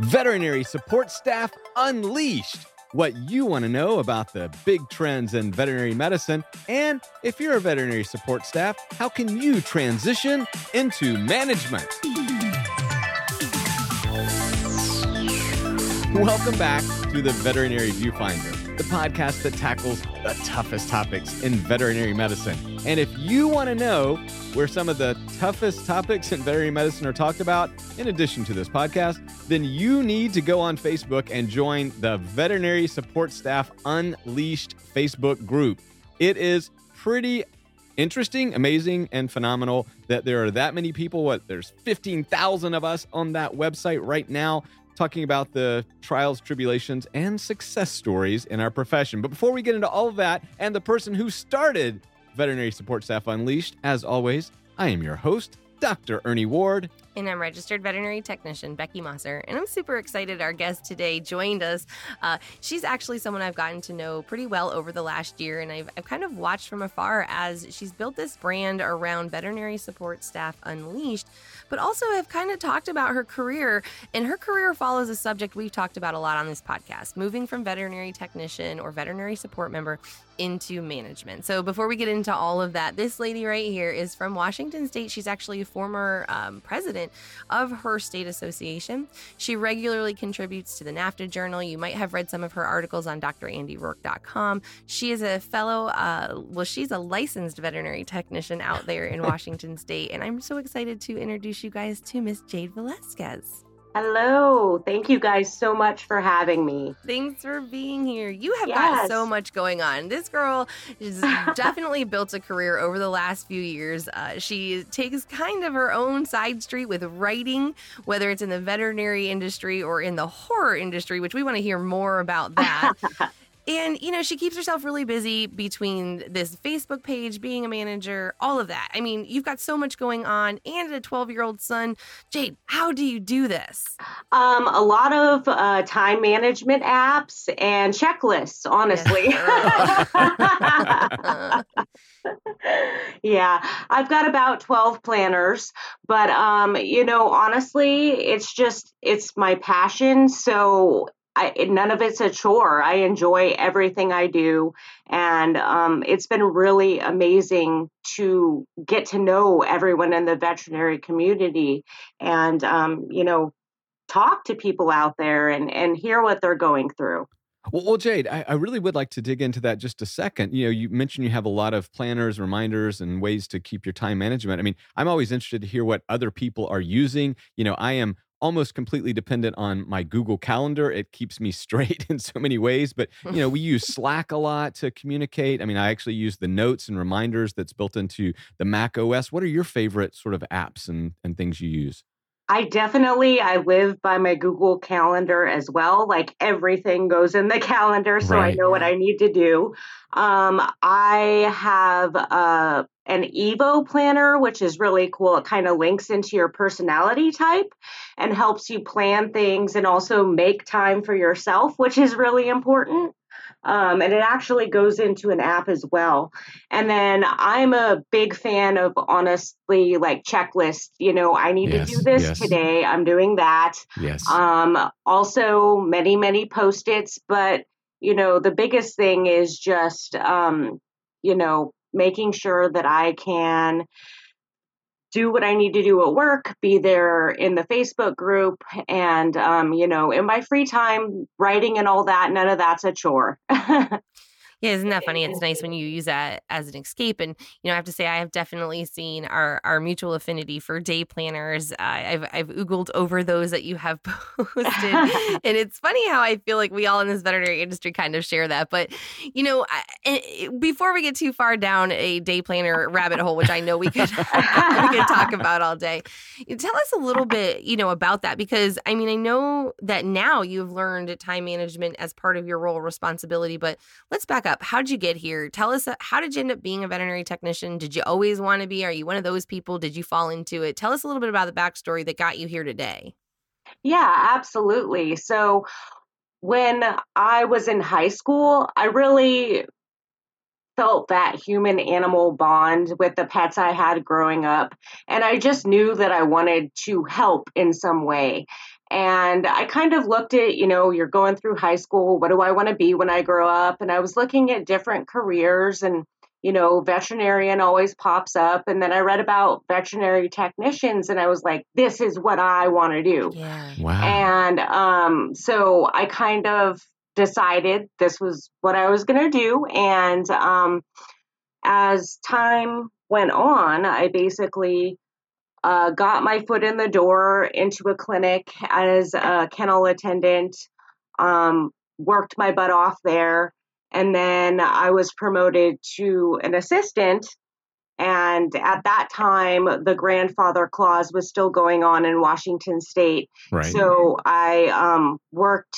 Veterinary Support Staff Unleashed. What you want to know about the big trends in veterinary medicine, and if you're a veterinary support staff, how can you transition into management? Welcome back to the Veterinary Viewfinder, the podcast that tackles the toughest topics in veterinary medicine. And if you want to know where some of the toughest topics in veterinary medicine are talked about, in addition to this podcast, then you need to go on Facebook and join the Veterinary Support Staff Unleashed Facebook group. It is pretty interesting, amazing, and phenomenal that there are that many people. What there's 15,000 of us on that website right now talking about the trials, tribulations, and success stories in our profession. But before we get into all of that and the person who started Veterinary Support Staff Unleashed, as always, I am your host, Dr. Ernie Ward. And I'm registered veterinary technician Beckie Mossor. And I'm super excited our guest today joined us. Uh, she's actually someone I've gotten to know pretty well over the last year. And I've, I've kind of watched from afar as she's built this brand around veterinary support staff unleashed, but also have kind of talked about her career. And her career follows a subject we've talked about a lot on this podcast moving from veterinary technician or veterinary support member into management. So before we get into all of that, this lady right here is from Washington State. She's actually a former um, president of her state association. She regularly contributes to the NAVTA Journal. You might have read some of her articles on drandyroark.com. She is a fellow, uh, well, she's a licensed veterinary technician out there in Washington State. And I'm so excited to introduce you guys to Miss Jade Velasquez. Hello. Thank you guys so much for having me. Thanks for being here. You have yes. got so much going on. This girl has definitely built a career over the last few years. Uh, she takes kind of her own side street with writing, whether it's in the veterinary industry or in the horror industry, which we want to hear more about that. And, you know, she keeps herself really busy between this Facebook page, being a manager, all of that. I mean, you've got so much going on and a 12 year old son. Jade, how do you do this? Um, a lot of uh, time management apps and checklists, honestly. Yes. yeah, I've got about 12 planners, but um, you know, honestly, it's just it's my passion, so I, none of it's a chore. I enjoy everything I do. And um, it's been really amazing to get to know everyone in the veterinary community and, um, you know, talk to people out there and, and hear what they're going through. Well, well Jade, I, I, really would like to dig into that just a second. You know, you mentioned you have a lot of planners, reminders, and ways to keep your time management. I mean, I'm always interested to hear what other people are using. You know, I am almost completely dependent on my Google Calendar. It keeps me straight in so many ways. But you know, we use Slack a lot to communicate. I mean, I actually use the notes and reminders that's built into the Mac OS. What are your favorite sort of apps and, and things you use? I definitely I live by my Google Calendar as well. Like everything goes in the calendar, so right. I know what I need to do. Um, I have uh, an Evo planner, which is really cool. It kind of links into your personality type and helps you plan things and also make time for yourself, which is really important. Um, and it actually goes into an app as well. And then I'm a big fan of honestly like checklists. You know, I need yes, to do this yes. today. I'm doing that. Yes. Um, also many, many post-its, but you know, the biggest thing is just um, you know, making sure that I can do what I need to do at work, be there in the Facebook group, and um, you know, in my free time, writing and all that. None of that's a chore. Yeah, isn't that funny? It's nice when you use that as an escape. And you know, I have to say, I have definitely seen our our mutual affinity for day planners. Uh, I've I've oogled over those that you have posted, and it's funny how I feel like we all in this veterinary industry kind of share that. But you know, I, before we get too far down a day planner rabbit hole, which I know we could we could talk about all day, tell us a little bit, you know, about that because I mean, I know that now you've learned time management as part of your role responsibility, but let's back up. How did you get here? Tell us, uh, how did you end up being a veterinary technician? Did you always want to be? Are you one of those people? Did you fall into it? Tell us a little bit about the backstory that got you here today. Yeah, absolutely. So, when I was in high school, I really felt that human animal bond with the pets I had growing up. And I just knew that I wanted to help in some way. And I kind of looked at, you know, you're going through high school. What do I want to be when I grow up? And I was looking at different careers and, you know, veterinarian always pops up. And then I read about veterinary technicians and I was like, this is what I want to do. Yeah. Wow. And um, so I kind of decided this was what I was going to do. And um, as time went on, I basically uh, got my foot in the door into a clinic as a kennel attendant, um, worked my butt off there, and then I was promoted to an assistant. And at that time, the grandfather clause was still going on in Washington state. right. So I um, worked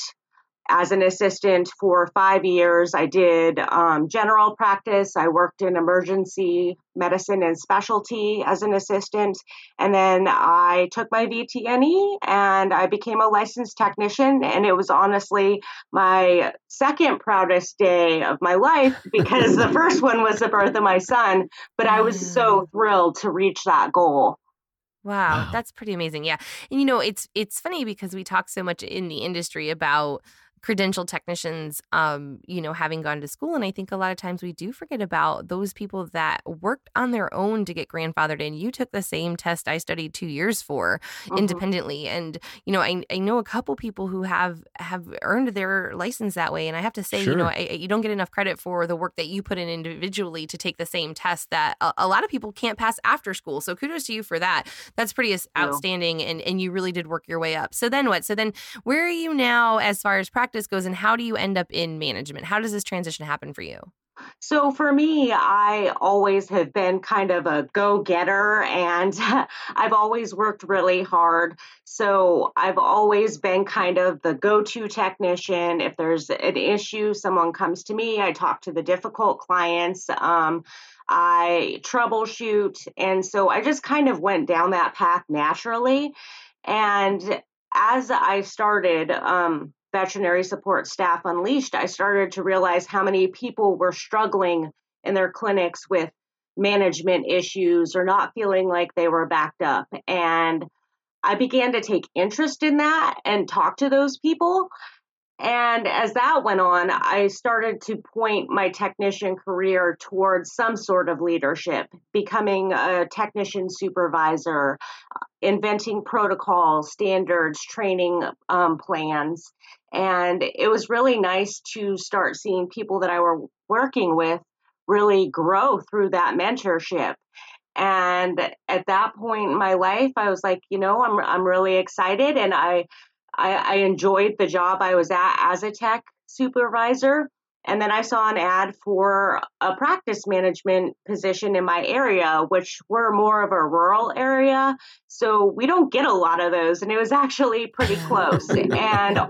as an assistant for five years. I did um, general practice. I worked in emergency medicine and specialty as an assistant. And then I took my VTNE and I became a licensed technician. And it was honestly my second proudest day of my life because the first one was the birth of my son. But I was so thrilled to reach that goal. Wow, Wow. that's pretty amazing. Yeah. And you know, it's it's funny because we talk so much in the industry about credentialed technicians um you know having gone to school and i think a lot of times we do forget about those people that worked on their own to get grandfathered in. You took the same test i studied two years for Mhm. independently and you know I, I know a couple people who have have earned their license that way and i have to say you know I, you don't get enough credit for the work that you put in individually to take the same test that a, a lot of people can't pass after school so kudos to you for that. That's pretty you. outstanding and and you really did work your way up. So then what? So then where are you now as far as practice goes and how do you end up in management how does this transition happen for you So for me, I always have been kind of a go getter and I've always worked really hard. So I've always been kind of the go to technician. If there's an issue, someone comes to me, I talk to the difficult clients. Um, I troubleshoot. And so I just kind of went down that path naturally. And as I started, um, veterinary support staff unleashed i started to realize how many people were struggling in their clinics with management issues or not feeling like they were backed up. And i began to take interest in that and talk to those people. And as that went on i started to point my technician career towards some sort of leadership becoming a technician supervisor inventing protocols standards training um, plans and it was really nice to start seeing people that I were working with really grow through that mentorship. And at that point in my life, I was like, you know, I'm I'm really excited, and I I, I enjoyed the job I was at as a tech supervisor. And then I saw an ad for a practice management position in my area, which we're more of a rural area. So we don't get a lot of those. And it was actually pretty close. and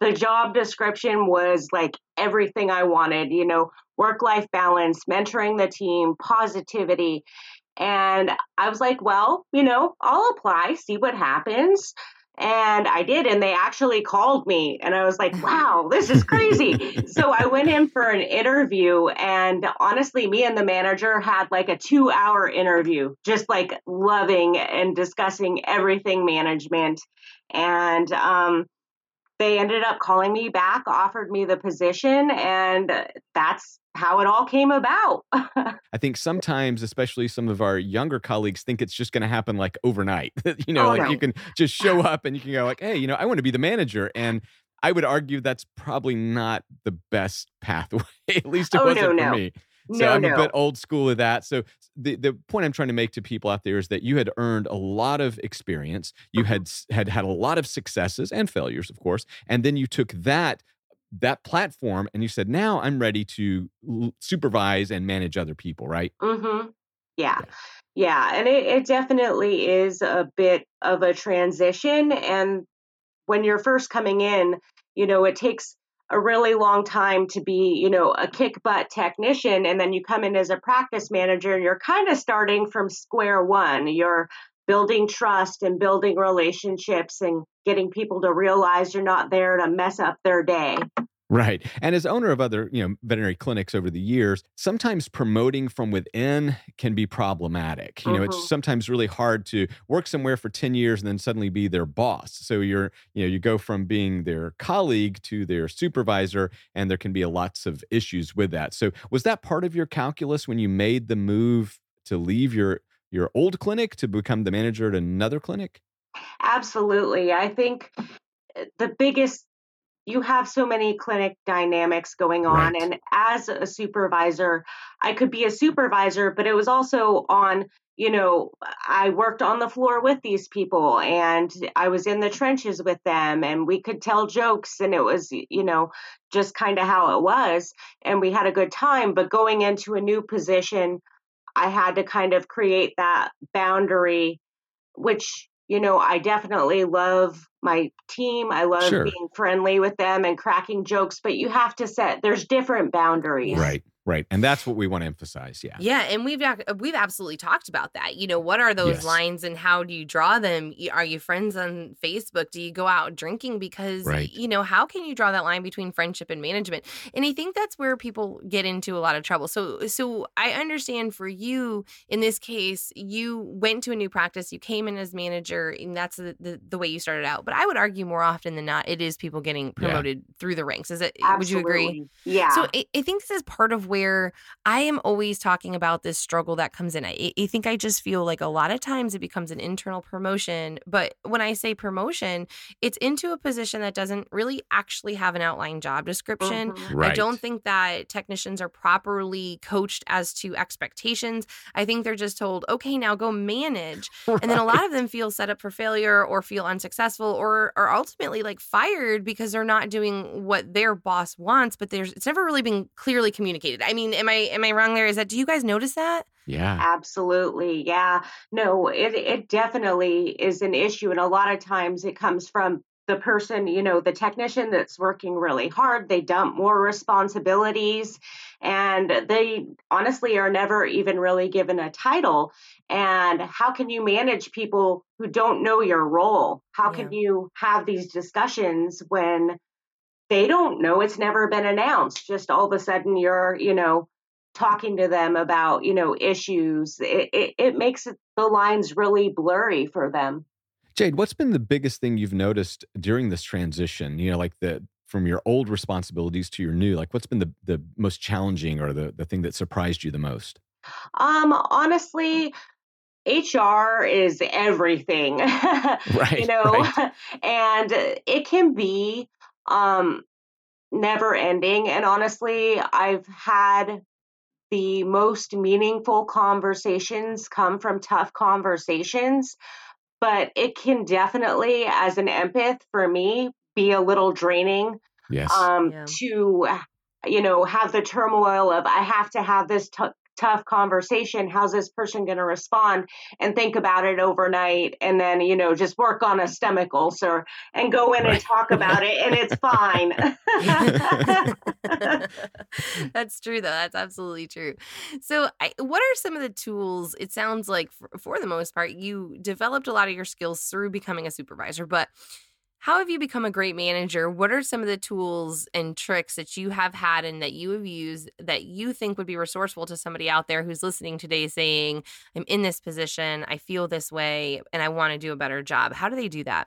the job description was like everything I wanted, you know, work life balance, mentoring the team, positivity. And I was like, well, you know, I'll apply, see what happens. And I did, and they actually called me, and I was like, wow, this is crazy. so I went in for an interview, and honestly, me and the manager had like a two hour interview, just like loving and discussing everything management. And um, they ended up calling me back, offered me the position, and that's how it all came about. I think sometimes, especially some of our younger colleagues, think it's just going to happen like overnight. you know, Oh, like no. you can just show up and you can go like, "Hey, you know, I want to be the manager." And I would argue that's probably not the best pathway. At least it Oh, wasn't for no. me. So no, I'm no. a bit old school of that. So the the point I'm trying to make to people out there is that you had earned a lot of experience. You mm-hmm. had had had a lot of successes and failures, of course, and then you took that that platform and you said, "Now I'm ready to l- supervise and manage other people." Right? Mm-hmm. Yeah. Yeah. And it, it definitely is a bit of a transition. And when you're first coming in, you know, it takes a really long time to be, you know, a kick butt technician. And then you come in as a practice manager and you're kind of starting from square one. You're building trust and building relationships and getting people to realize you're not there to mess up their day. Right. And as owner of other, you know, veterinary clinics over the years, sometimes promoting from within can be problematic. You know, it's mm-hmm. sometimes really hard to work somewhere for 10 years and then suddenly be their boss. So you're, you know, you go from being their colleague to their supervisor and there can be lots of issues with that. So was that part of your calculus when you made the move to leave your your old clinic to become the manager at another clinic? Absolutely. I think eh, the biggest you have so many clinic dynamics going on right. and as a supervisor i could be a supervisor but it was also on you know i worked on the floor with these people and i was in the trenches with them and we could tell jokes and it was you know just kind of how it was and we had a good time but going into a new position i had to kind of create that boundary which you know, I definitely love my team. I love sure. being friendly with them and cracking jokes, but you have to set there's different boundaries. Right. Right. And that's what we want to emphasize. Yeah. Yeah. And we've uh, we've absolutely talked about that. You know, what are those yes. lines and how do you draw them? Are you friends on Facebook? Do you go out drinking? Because, right. you know, how can you draw that line between friendship and management? And I think that's where people get into a lot of trouble. So, uh, so I understand for you in this case, you went to a new practice, you came in as manager, and that's the, the, the way you started out. But I would argue more often than not, it is people getting promoted yeah. through the ranks. Is it, Absolutely. would you agree? Yeah. So I, I think this is part of where I am always talking about this struggle that comes in. I, I think I just feel like a lot of times it becomes an internal promotion. But when I say promotion, it's into a position that doesn't really actually have an outlined job description. Mm-hmm. Right. I don't think that technicians are properly coached as to expectations. I think they're just told, okay, now go manage. Right. And then a lot of them feel set up for failure or feel unsuccessful or are ultimately like fired because they're not doing what their boss wants, but there's it's never really been clearly communicated. I mean, am I am I wrong there? Is that do you guys notice that? Yeah. Absolutely. Yeah. No, it it definitely is an issue and a lot of times it comes from the person, you know, the technician that's working really hard, they dump more responsibilities and they honestly are never even really given a title. And how can you manage people who don't know your role? How yeah. can you have these discussions when they don't know it's never been announced? Just all of a sudden you're, you know, talking to them about you know issues it, it, it makes it, the lines really blurry for them jade what's been the biggest thing you've noticed during this transition you know like the from your old responsibilities to your new like what's been the, the most challenging or the, the thing that surprised you the most um honestly HR is everything. right. You know, right. and it can be um never ending and honestly I've had the most meaningful conversations come from tough conversations, but it can definitely, as an empath for me, be a little draining. Yes. Um, yeah. To, you know, have the turmoil of I have to have this t- tough conversation how's this person going to respond and think about it overnight and then you know just work on a stomach ulcer and go in right. and talk about it and it's fine. That's true though. That's absolutely true. So I, what are some of the tools it sounds like for, for the most part you developed a lot of your skills through becoming a supervisor but how have you become a great manager? What are some of the tools and tricks that you have had and that you have used that you think would be resourceful to somebody out there who's listening today saying, I'm in this position, I feel this way, and I want to do a better job? How do they do that?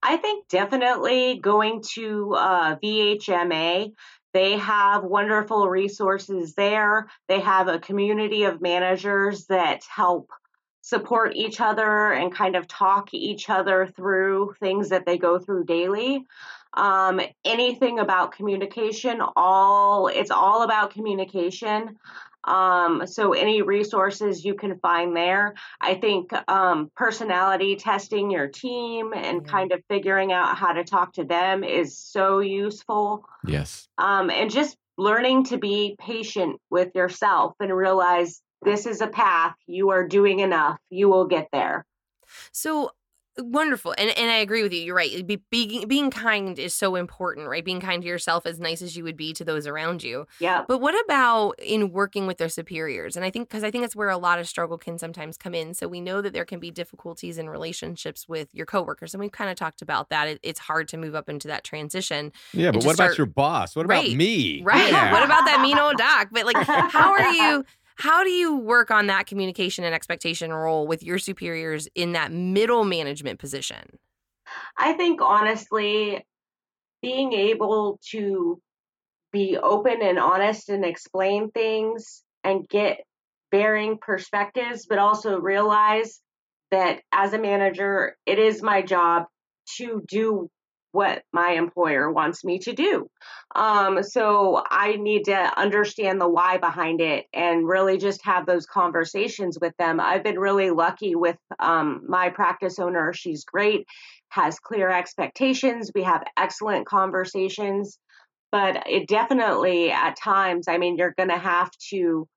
I think definitely going to uh, VHMA. They have wonderful resources there. They have a community of managers that help support each other and kind of talk each other through things that they go through daily. Um, anything about communication, all it's all about communication. Um, so any resources you can find there. I think um, personality testing your team and kind of figuring out how to talk to them is so useful. Yes. Um, and just learning to be patient with yourself and realize this is a path. You are doing enough. You will get there. So Wonderful. And and I agree with you. You're right. Be, being being kind is so important, right? Being kind to yourself as nice as you would be to those around you. Yeah. But what about in working with their superiors? And I think because I think it's where a lot of struggle can sometimes come in. So we know that there can be difficulties in relationships with your coworkers, and we've kind of talked about that. It, it's hard to move up into that transition. Yeah, but what start, about your boss? What right, about me? Right. Yeah. What about that mean old doc? But like, how are you? How do you work on that communication and expectation role with your superiors in that middle management position? I think honestly, being able to be open and honest and explain things and get varying perspectives, but also realize that as a manager, it is my job to do what my employer wants me to do. Um, so I need to understand the why behind it and really just have those conversations with them. I've been really lucky with um, my practice owner. She's great, has clear expectations. We have excellent conversations, but it definitely at times, I mean, you're going to have to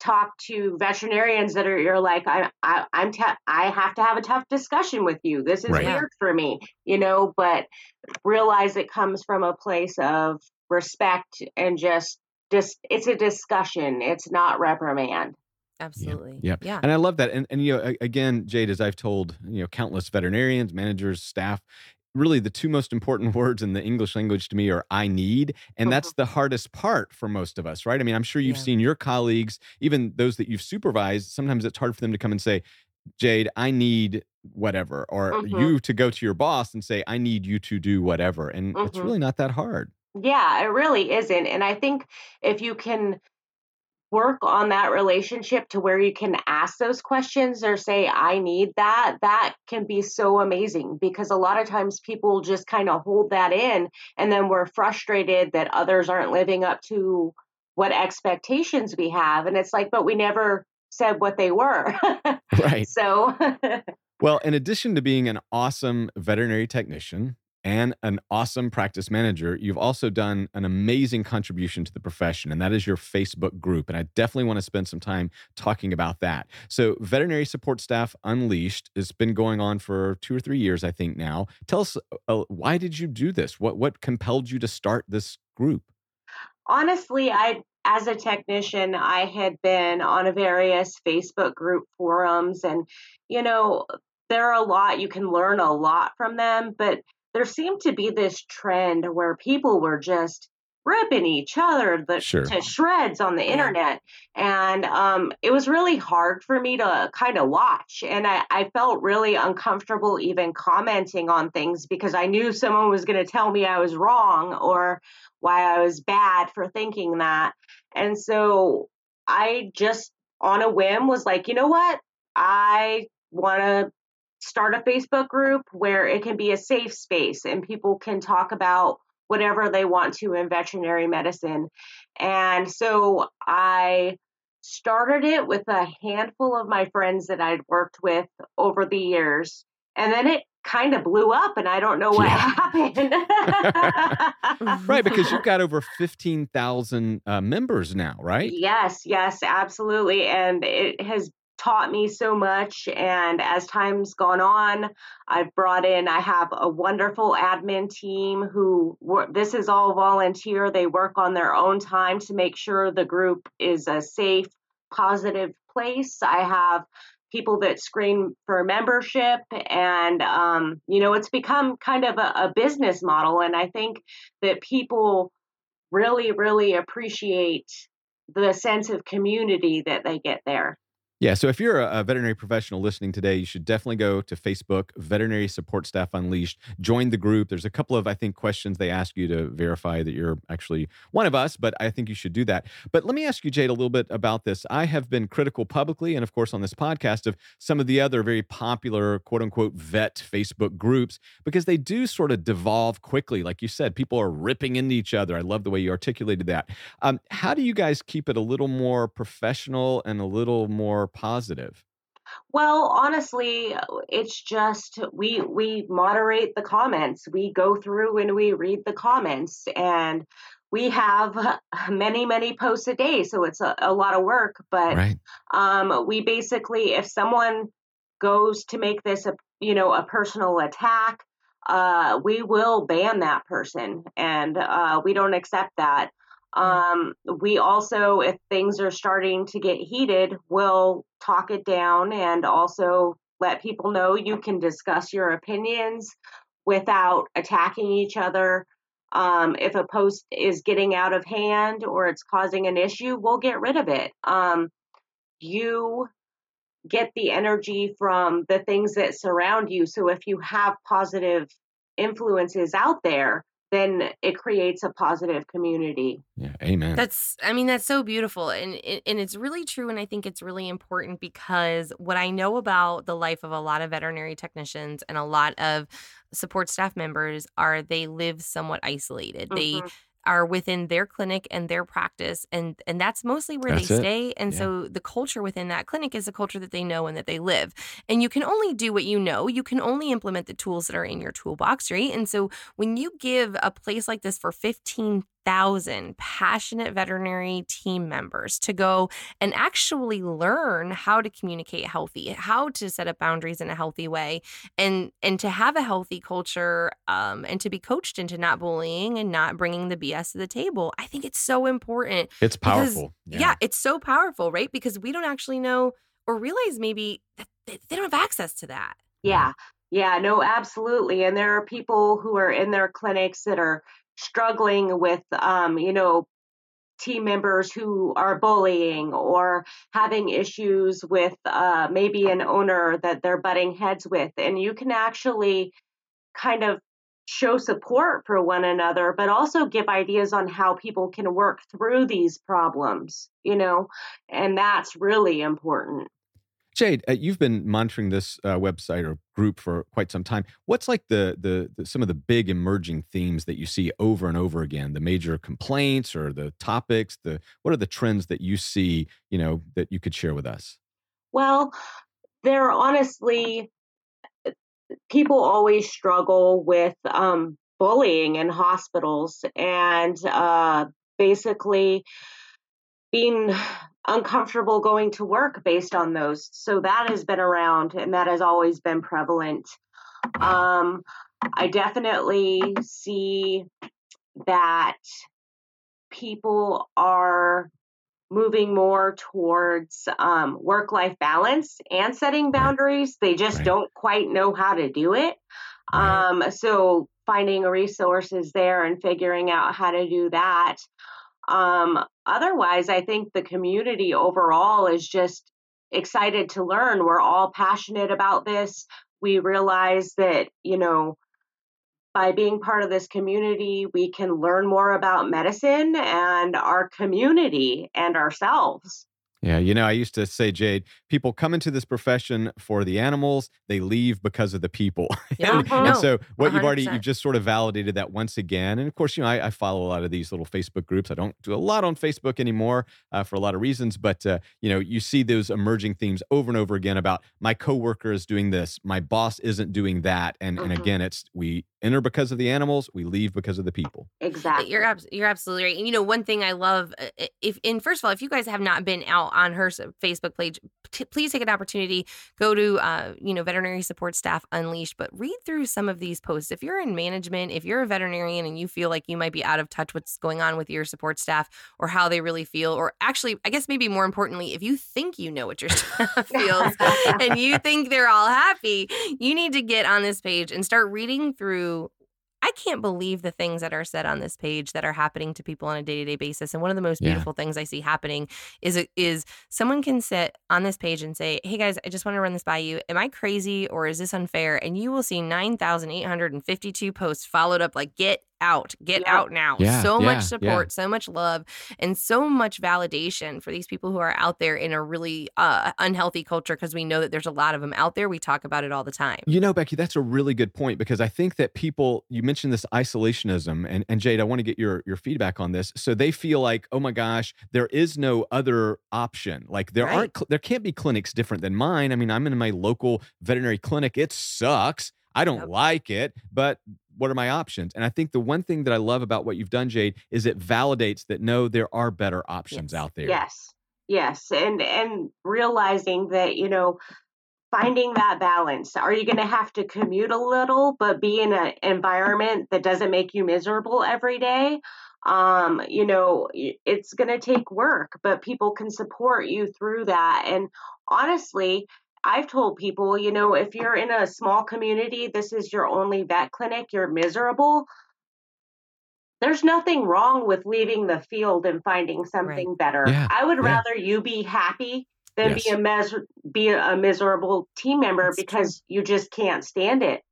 talk to veterinarians that are you're like I, I I'm te- I have to have a tough discussion with you. This is right. weird for me, you know, but realize it comes from a place of respect and just just it's a discussion. It's not reprimand. Absolutely. Yeah. yeah. And I love that. And and you know, again, Jade, as I've told, you know, countless veterinarians, managers, staff, really the two most important words in the English language to me are I need. And that's uh-huh. the hardest part for most of us, right? I mean, I'm sure you've yeah. seen your colleagues, even those that you've supervised, sometimes it's hard for them to come and say, Jade, I need whatever, or mm-hmm. you to go to your boss and say, I need you to do whatever. And mm-hmm. it's really not that hard. Yeah, it really isn't. And I think if you can work on that relationship to where you can ask those questions or say i need that that can be so amazing because a lot of times people just kind of hold that in and then we're frustrated that others aren't living up to what expectations we have. And it's like but we never said what they were. Right. So well in addition to being an awesome veterinary technician and an awesome practice manager, you've also done an amazing contribution to the profession, and that is your Facebook group. And I definitely want to spend some time talking about that. So, Veterinary Support Staff Unleashed has been going on for two or three years, I think now. Tell us, uh, why did you do this? What what compelled you to start this group? Honestly, I as a technician, I had been on various Facebook group forums, and you know, there are a lot you can learn a lot from them, but there seemed to be this trend where people were just ripping each other the, sure. to shreds on the yeah. internet. And um, it was really hard for me to kind of watch. And I, I, felt really uncomfortable even commenting on things because I knew someone was going to tell me I was wrong or why I was bad for thinking that. And so I just, on a whim, was like, you know what? I want to start a Facebook group where it can be a safe space and people can talk about whatever they want to in veterinary medicine. And so I started it with a handful of my friends that I'd worked with over the years. And then it kind of blew up and I don't know what yeah. happened. right, because you've got over 15,000 uh, members now, right? Yes, yes, absolutely. And it has taught me so much. And as time's gone on, I've brought in, I have a wonderful admin team who, this is all volunteer. They work on their own time to make sure the group is a safe, positive place. I have people that screen for membership and um, you know it's become kind of a, a business model and i think that people really really appreciate the sense of community that they get there yeah, so if you're a, veterinary professional listening today, you should definitely go to Facebook, Veterinary Support Staff Unleashed. Join the group. There's a couple of, I think, questions they ask you to verify that you're actually one of us, but I think you should do that. But let me ask you, Jade, a little bit about this. I have been critical publicly and, of course, on this podcast of some of the other very popular, quote unquote, vet Facebook groups because they do sort of devolve quickly. Like you said, people are ripping into each other. I love the way you articulated that. Um, how do you guys keep it a little more professional and a little more positive? Well, honestly, it's just we we moderate the comments. We go through and we read the comments and we have many many posts a day so it's a, a lot of work but right. um, we basically if someone goes to make this a you know, a personal attack, uh, we will ban that person, and uh, we don't accept that. Um, we also, if things are starting to get heated, we'll talk it down and also let people know you can discuss your opinions without attacking each other. Um, if a post is getting out of hand or it's causing an issue, we'll get rid of it. Um, you get the energy from the things that surround you. So if you have positive influences out there, then it creates a positive community. Yeah, amen. That's I mean that's so beautiful and and it's really true and I think it's really important because what I know about the life of a lot of veterinary technicians and a lot of support staff members are they live somewhat isolated. Mm-hmm. They are within their clinic and their practice and and that's mostly where that's they it. stay and yeah. so the culture within that clinic is a culture that they know and that they live and you can only do what you know you can only implement the tools that are in your toolbox right and so when you give a place like this for 15 thousand passionate veterinary team members to go and actually learn how to communicate healthy, how to set up boundaries in a healthy way, and and to have a healthy culture, um, and to be coached into not bullying and not bringing the BS to the table. I think it's so important. It's powerful. Because, yeah. yeah, it's so powerful, right? Because we don't actually know or realize maybe that they don't have access to that. Yeah. Yeah, no, absolutely. And there are people who are in their clinics that are struggling with, um, you know, team members who are bullying or having issues with uh, maybe an owner that they're butting heads with. And you can actually kind of show support for one another, but also give ideas on how people can work through these problems, you know, and that's really important. Jade, uh, you've been monitoring this uh, website or group for quite some time. What's like the, the, the some of the big emerging themes that you see over and over again? The major complaints or the topics? The what are the trends that you see? You know that you could share with us. Well, there are honestly, people always struggle with um, bullying in hospitals, and uh, basically being uncomfortable going to work based on those. So that has been around and that has always been prevalent. Um, I definitely see that people are moving more towards um, work life balance and setting boundaries. They just right. don't quite know how to do it. Um, so finding resources there and figuring out how to do that. Um, otherwise, I think the community overall is just excited to learn. We're all passionate about this. We realize that, you know, by being part of this community, we can learn more about medicine and our community and ourselves. Yeah, you know, I used to say, Jade, people come into this profession for the animals, they leave because of the people. Yeah. and, and, so what you have already you've just sort of validated that once again. And of course, you know, I, I, follow a lot of these little Facebook groups. I don't do a lot on Facebook anymore uh, for a lot of reasons, but uh, you know, you see those emerging themes over and over again about my coworker is doing this, my boss isn't doing that, and mm-hmm. and again, it's we enter because of the animals, we leave because of the people. Exactly. You're ab- you're absolutely right. And you know, one thing I love uh, if and first of all, if you guys have not been out on her Facebook page, t- please take an opportunity, go to, uh, you know, Veterinary Support Staff Unleashed, but read through some of these posts. If you're in management, if you're a veterinarian and you feel like you might be out of touch what's going on with your support staff or how they really feel, or actually, I guess maybe more importantly, if you think you know what your staff feels and you think they're all happy, you need to get on this page and start reading through I can't believe the things that are said on this page that are happening to people on a day to day basis. And one of the most beautiful yeah. things I see happening is is someone can sit on this page and say, "Hey guys, I just want to run this by you. Am I crazy or is this unfair?" And you will see nine thousand eight hundred and fifty two posts followed up like, "Get out. Get yeah. out now. Yeah, so yeah, much support, so much love, and so much validation for these people who are out there in a really uh, unhealthy culture because we know that there's a lot of them out there. We talk about it all the time. You know, Beckie, that's a really good point because I think that people, you mentioned this isolationism, and, and Jade, I want to get your, your feedback on this. So they feel like, oh my gosh, there is no other option. Like there right. aren't, there can't be clinics different than mine. I mean, I'm in my local veterinary clinic. It sucks. I don't yep. like it, but what are my options? And I think the one thing that I love about what you've done, Jade, is it validates that no, there are better options yes. out there. Yes. Yes. And and realizing that, you know, finding that balance. Are you going to have to commute a little, but be in an environment that doesn't make you miserable every day? Um, you know, it's going to take work, but people can support you through that. And honestly, I've told people, you know, if you're in a small community, this is your only vet clinic, you're miserable. There's nothing wrong with leaving the field and finding something right. better. Yeah. I would yeah. rather you be happy than yes. be a mes- be a miserable team member That's because true. you just can't stand it.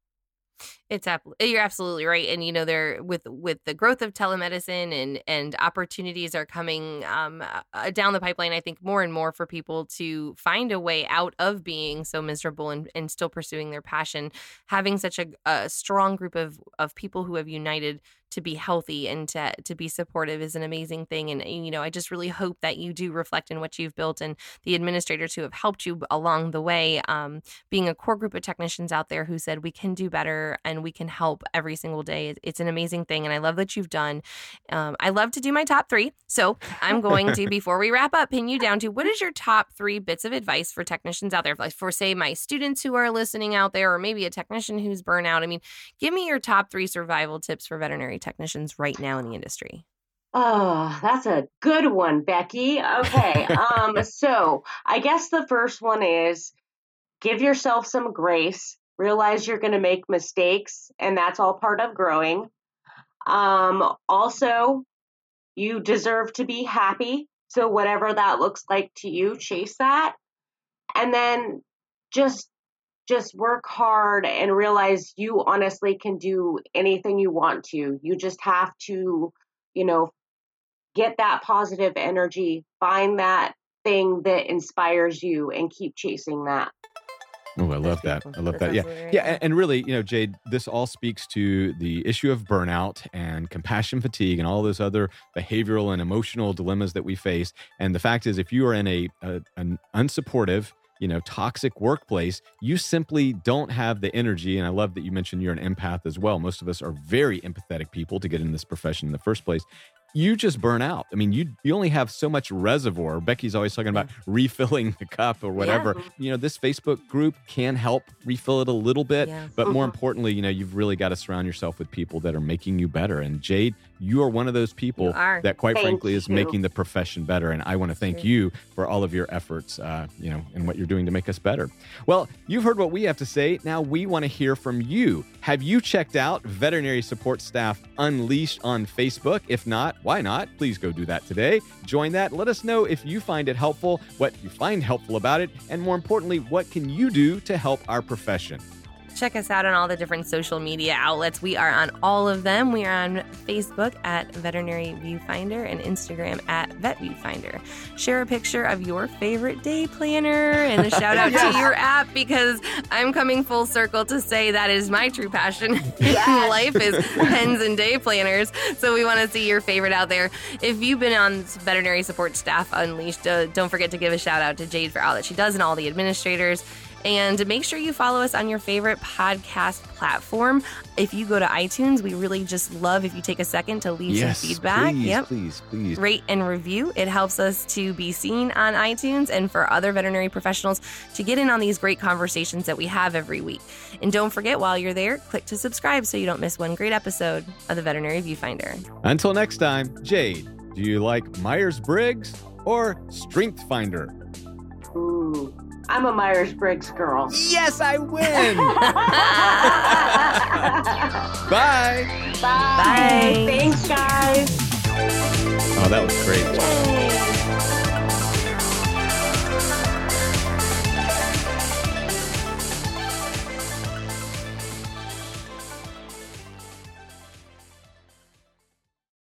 It's you're absolutely right, and you know there with with the growth of telemedicine and and opportunities are coming um, uh, down the pipeline. I think more and more for people to find a way out of being so miserable and, and still pursuing their passion. Having such a, a strong group of of people who have united to be healthy and to to be supportive is an amazing thing. And you know, I just really hope that you do reflect in what you've built and the administrators who have helped you along the way. Um, being a core group of technicians out there who said we can do better and we can help every single day. It's an amazing thing, and I love that you've done. Um, I love to do my top three, so I'm going to before we wrap up, pin you down to what is your top three bits of advice for technicians out there, like for say my students who are listening out there, or maybe a technician who's burnout. I mean, give me your top three survival tips for veterinary technicians right now in the industry? Oh, that's a good one, Beckie. Okay. um, so I guess the first one is give yourself some grace. Realize you're going to make mistakes, and that's all part of growing. Um, also, you deserve to be happy. So, whatever that looks like to you, chase that. And then just just work hard and realize you honestly can do anything you want to. You just have to, you know, get that positive energy, find that thing that inspires you and keep chasing that. Oh, I love that. I love that. Yeah. Yeah. And, and, really, you know, Jade, this all speaks to the issue of burnout and compassion fatigue and all those other behavioral and emotional dilemmas that we face. And the fact is, if you are in a, a an unsupportive, you know, toxic workplace, you simply don't have the energy. And I love that you mentioned you're an empath as well. Most of us are very empathetic people to get in this profession in the first place you just burn out. I mean, you you only have so much reservoir. Beckie's always talking about refilling the cup or whatever. Yeah. You know, this Facebook group can help refill it a little bit, yeah. but more mm-hmm. importantly, you know, you've really got to surround yourself with people that are making you better. And Jade, you are one of those people that, quite thank frankly, you. is making the profession better. And I want to thank you for all of your efforts, uh, you know, and what you're doing to make us better. Well, you've heard what we have to say. Now we want to hear from you. Have you checked out Veterinary Support Staff Unleashed on Facebook? If not, why not? Please go do that today. Join that. Let us know if you find it helpful, what you find helpful about it, and more importantly, what can you do to help our profession? Check us out on all the different social media outlets. We are on all of them. We are on Facebook at Veterinary Viewfinder and Instagram at Vet Viewfinder. Share a picture of your favorite day planner and a shout out yes. to your app because I'm coming full circle to say that is my true passion yes. life is pens and day planners. So we want to see your favorite out there. If you've been on Veterinary Support Staff Unleashed, uh, don't forget to give a shout out to Jade for all that she does and all the administrators. And make sure you follow us on your favorite podcast platform. If you go to iTunes, we really just love if you take a second to leave yes, some feedback. Please, yep. please, please. Rate and review. It helps us to be seen on iTunes and for other veterinary professionals to get in on these great conversations that we have every week. And don't forget, while you're there, click to subscribe so you don't miss one great episode of the Veterinary Viewfinder. Until next time, Jade, do you like Myers Briggs or Strength Finder? Ooh. I'm a Myers Briggs girl. Yes, I win. Bye. Bye. Bye. Thanks, guys. Oh, that was great. Yay.